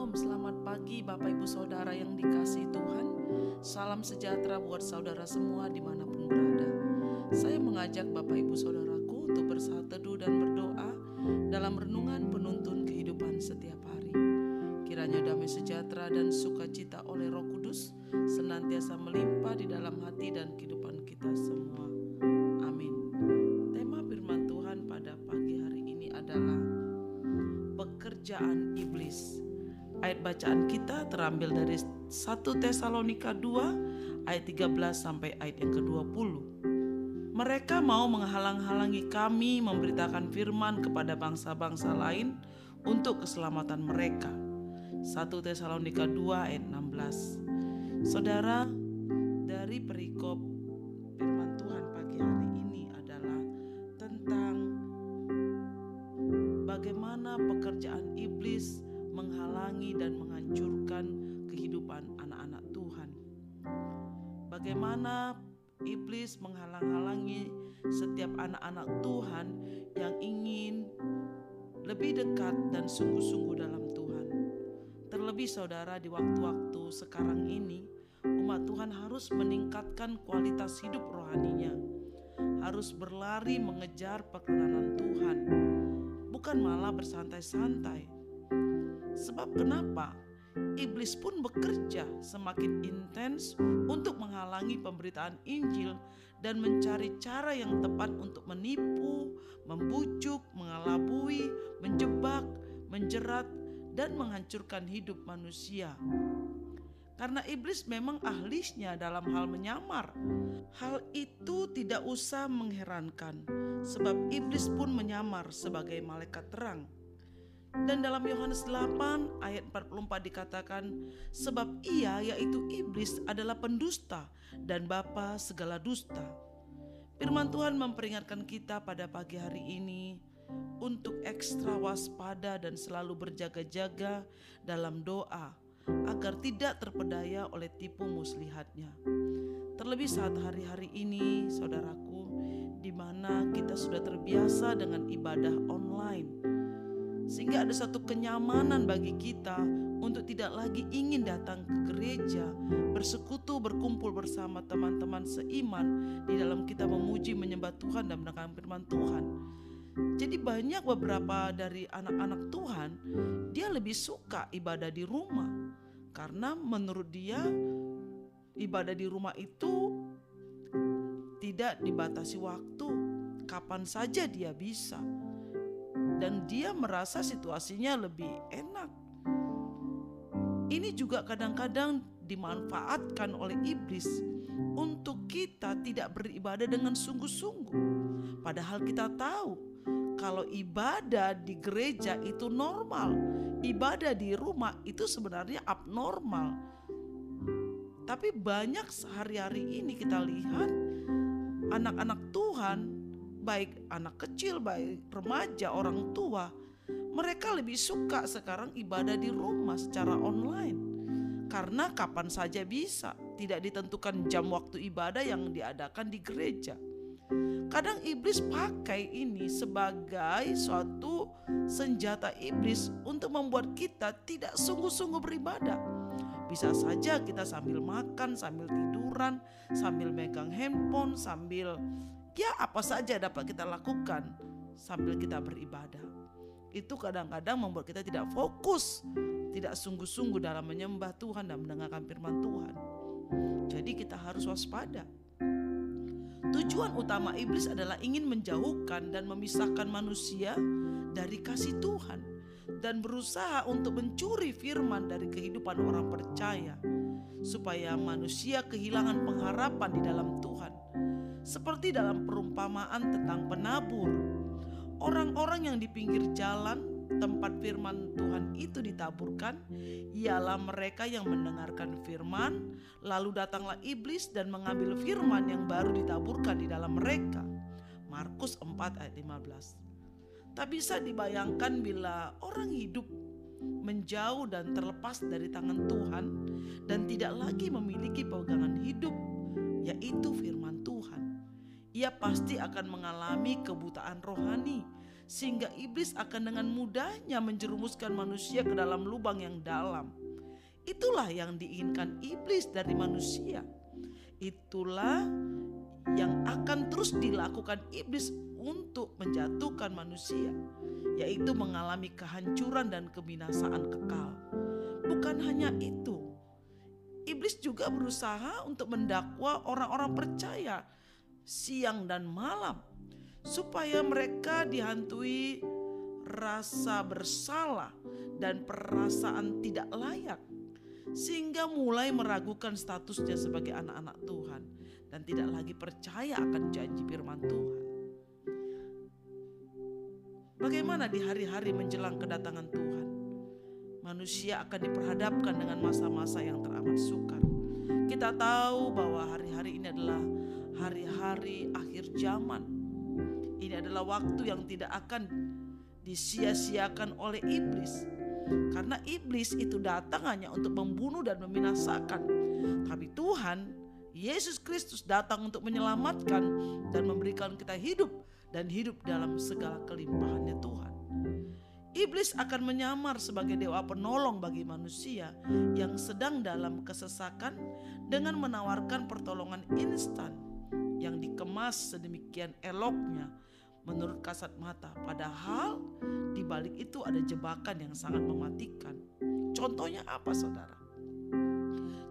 Shalom, selamat pagi Bapak Ibu Saudara yang dikasih Tuhan. Salam sejahtera buat saudara semua di mana pun berada. Saya mengajak Bapak Ibu Saudaraku untuk bersaat teduh dan berdoa Dalam renungan penuntun kehidupan setiap hari. Kiranya damai sejahtera dan sukacita oleh roh kudus Senantiasa melimpah di dalam hati dan kehidupan kita semua. Amin. Tema firman Tuhan pada pagi hari ini adalah pekerjaan. Ayat bacaan kita terambil dari 1 Tesalonika 2 ayat 13 sampai ayat yang ke-20. Mereka mau menghalang-halangi kami memberitakan firman kepada bangsa-bangsa lain untuk keselamatan mereka. 1 Tesalonika 2 ayat 16. Saudara, dari perikop dan menghancurkan kehidupan anak-anak Tuhan. Bagaimana iblis menghalang-halangi setiap anak-anak Tuhan yang ingin lebih dekat dan sungguh-sungguh dalam Tuhan. Terlebih saudara di waktu-waktu sekarang ini, umat Tuhan harus meningkatkan kualitas hidup rohaninya. Harus berlari mengejar perkenanan Tuhan bukan malah bersantai-santai. Sebab kenapa? Iblis pun bekerja semakin intens untuk menghalangi pemberitaan Injil dan mencari cara yang tepat untuk menipu, membujuk, mengelabui, menjebak, menjerat, dan menghancurkan hidup manusia. Karena iblis memang ahlisnya dalam hal menyamar. Hal itu tidak usah mengherankan, sebab iblis pun menyamar sebagai malaikat terang. Dan dalam Yohanes 8 ayat 44 dikatakan, sebab ia yaitu iblis adalah pendusta dan bapa segala dusta. Firman Tuhan memperingatkan kita pada pagi hari ini untuk ekstra waspada dan selalu berjaga-jaga dalam doa agar tidak terpedaya oleh tipu muslihatnya. Terlebih saat hari-hari ini, saudaraku, di mana kita sudah terbiasa dengan ibadah online, sehingga ada satu kenyamanan bagi kita untuk tidak lagi ingin datang ke gereja, bersekutu, berkumpul bersama teman-teman seiman di dalam kita memuji, menyembah Tuhan dan mendengarkan firman Tuhan. Jadi banyak beberapa dari anak-anak Tuhan, dia lebih suka ibadah di rumah karena menurut dia ibadah di rumah itu tidak dibatasi waktu, kapan saja dia bisa. Dan dia merasa situasinya lebih enak. Ini juga kadang-kadang dimanfaatkan oleh iblis untuk kita tidak beribadah dengan sungguh-sungguh. Padahal kita tahu kalau ibadah di gereja itu normal, ibadah di rumah itu sebenarnya abnormal. Tapi banyak sehari-hari ini kita lihat anak-anak Tuhan, baik anak kecil, baik remaja, orang tua, mereka lebih suka sekarang ibadah di rumah secara online. Karena kapan saja bisa, tidak ditentukan jam waktu ibadah yang diadakan di gereja. Kadang iblis pakai ini sebagai suatu senjata iblis untuk membuat kita tidak sungguh-sungguh beribadah. Bisa saja kita sambil makan, sambil tiduran, sambil megang handphone, sambil ya apa saja dapat kita lakukan sambil kita beribadah. Itu kadang-kadang membuat kita tidak fokus, tidak sungguh-sungguh dalam menyembah Tuhan dan mendengarkan firman Tuhan. Jadi kita harus waspada. Tujuan utama iblis adalah ingin menjauhkan dan memisahkan manusia dari kasih Tuhan dan berusaha untuk mencuri firman dari kehidupan orang percaya supaya manusia kehilangan pengharapan di dalam Tuhan. Seperti dalam perumpamaan tentang penabur. Orang-orang yang di pinggir jalan tempat firman Tuhan itu ditaburkan ialah mereka yang mendengarkan firman lalu datanglah iblis dan mengambil firman yang baru ditaburkan di dalam mereka Markus 4 ayat 15 Tak bisa dibayangkan bila orang hidup menjauh dan terlepas dari tangan Tuhan dan tidak lagi memiliki pegangan hidup yaitu firman ia pasti akan mengalami kebutaan rohani sehingga iblis akan dengan mudahnya menjerumuskan manusia ke dalam lubang yang dalam. Itulah yang diinginkan iblis dari manusia. Itulah yang akan terus dilakukan iblis untuk menjatuhkan manusia, yaitu mengalami kehancuran dan kebinasaan kekal. Bukan hanya itu, iblis juga berusaha untuk mendakwa orang-orang percaya siang dan malam supaya mereka dihantui rasa bersalah dan perasaan tidak layak sehingga mulai meragukan statusnya sebagai anak-anak Tuhan dan tidak lagi percaya akan janji firman Tuhan. Bagaimana di hari-hari menjelang kedatangan Tuhan? Manusia akan diperhadapkan dengan masa-masa yang teramat sukar. Kita tahu bahwa hari-hari ini adalah hari-hari akhir zaman ini adalah waktu yang tidak akan disia-siakan oleh iblis. Karena iblis itu datang hanya untuk membunuh dan membinasakan. Tapi Tuhan, Yesus Kristus datang untuk menyelamatkan dan memberikan kita hidup dan hidup dalam segala kelimpahannya Tuhan. Iblis akan menyamar sebagai dewa penolong bagi manusia yang sedang dalam kesesakan dengan menawarkan pertolongan instan yang dikemas sedemikian eloknya menurut kasat mata. Padahal di balik itu ada jebakan yang sangat mematikan. Contohnya apa saudara?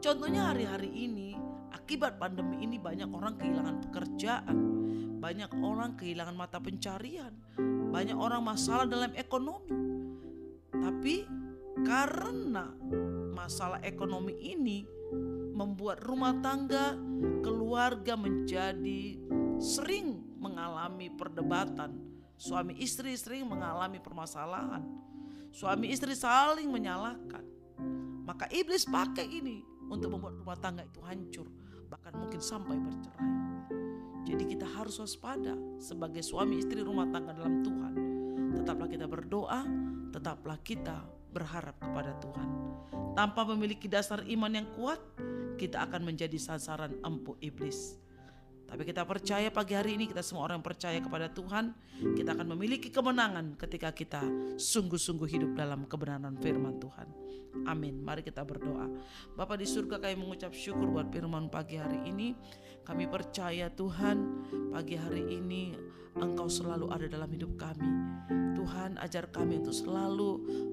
Contohnya hari-hari ini akibat pandemi ini banyak orang kehilangan pekerjaan. Banyak orang kehilangan mata pencarian. Banyak orang masalah dalam ekonomi. Tapi karena masalah ekonomi ini membuat rumah tangga keluarga menjadi sering mengalami perdebatan. Suami istri sering mengalami permasalahan. Suami istri saling menyalahkan. Maka iblis pakai ini untuk membuat rumah tangga itu hancur. Bahkan mungkin sampai bercerai. Jadi kita harus waspada sebagai suami istri rumah tangga dalam Tuhan. Tetaplah kita berdoa, tetaplah kita berharap kepada Tuhan. Tanpa memiliki dasar iman yang kuat, kita akan menjadi sasaran empuk iblis. Tapi kita percaya pagi hari ini kita semua orang percaya kepada Tuhan, kita akan memiliki kemenangan ketika kita sungguh-sungguh hidup dalam kebenaran firman Tuhan. Amin. Mari kita berdoa. Bapak di surga kami mengucap syukur buat firman pagi hari ini. Kami percaya Tuhan pagi hari ini Engkau selalu ada dalam hidup kami. Tuhan ajar kami untuk selalu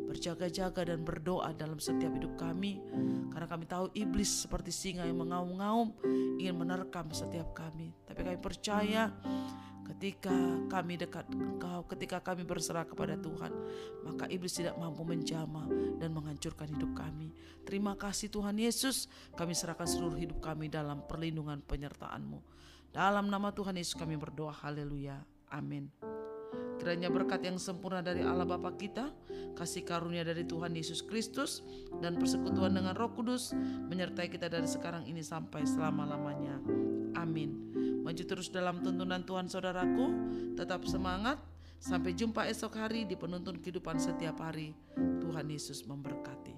berjaga-jaga dan berdoa dalam setiap hidup kami. Karena kami tahu iblis seperti singa yang mengaum-ngaum ingin menerkam setiap kami. Tapi kami percaya ketika kami dekat engkau, ketika kami berserah kepada Tuhan, maka iblis tidak mampu menjama dan menghancurkan hidup kami. Terima kasih Tuhan Yesus, kami serahkan seluruh hidup kami dalam perlindungan penyertaan-Mu. Dalam nama Tuhan Yesus kami berdoa, haleluya. Amin. Kiranya berkat yang sempurna dari Allah Bapa kita, kasih karunia dari Tuhan Yesus Kristus, dan persekutuan dengan Roh Kudus menyertai kita dari sekarang ini sampai selama-lamanya. Amin. Maju terus dalam tuntunan Tuhan saudaraku, tetap semangat. Sampai jumpa esok hari di penuntun kehidupan setiap hari. Tuhan Yesus memberkati.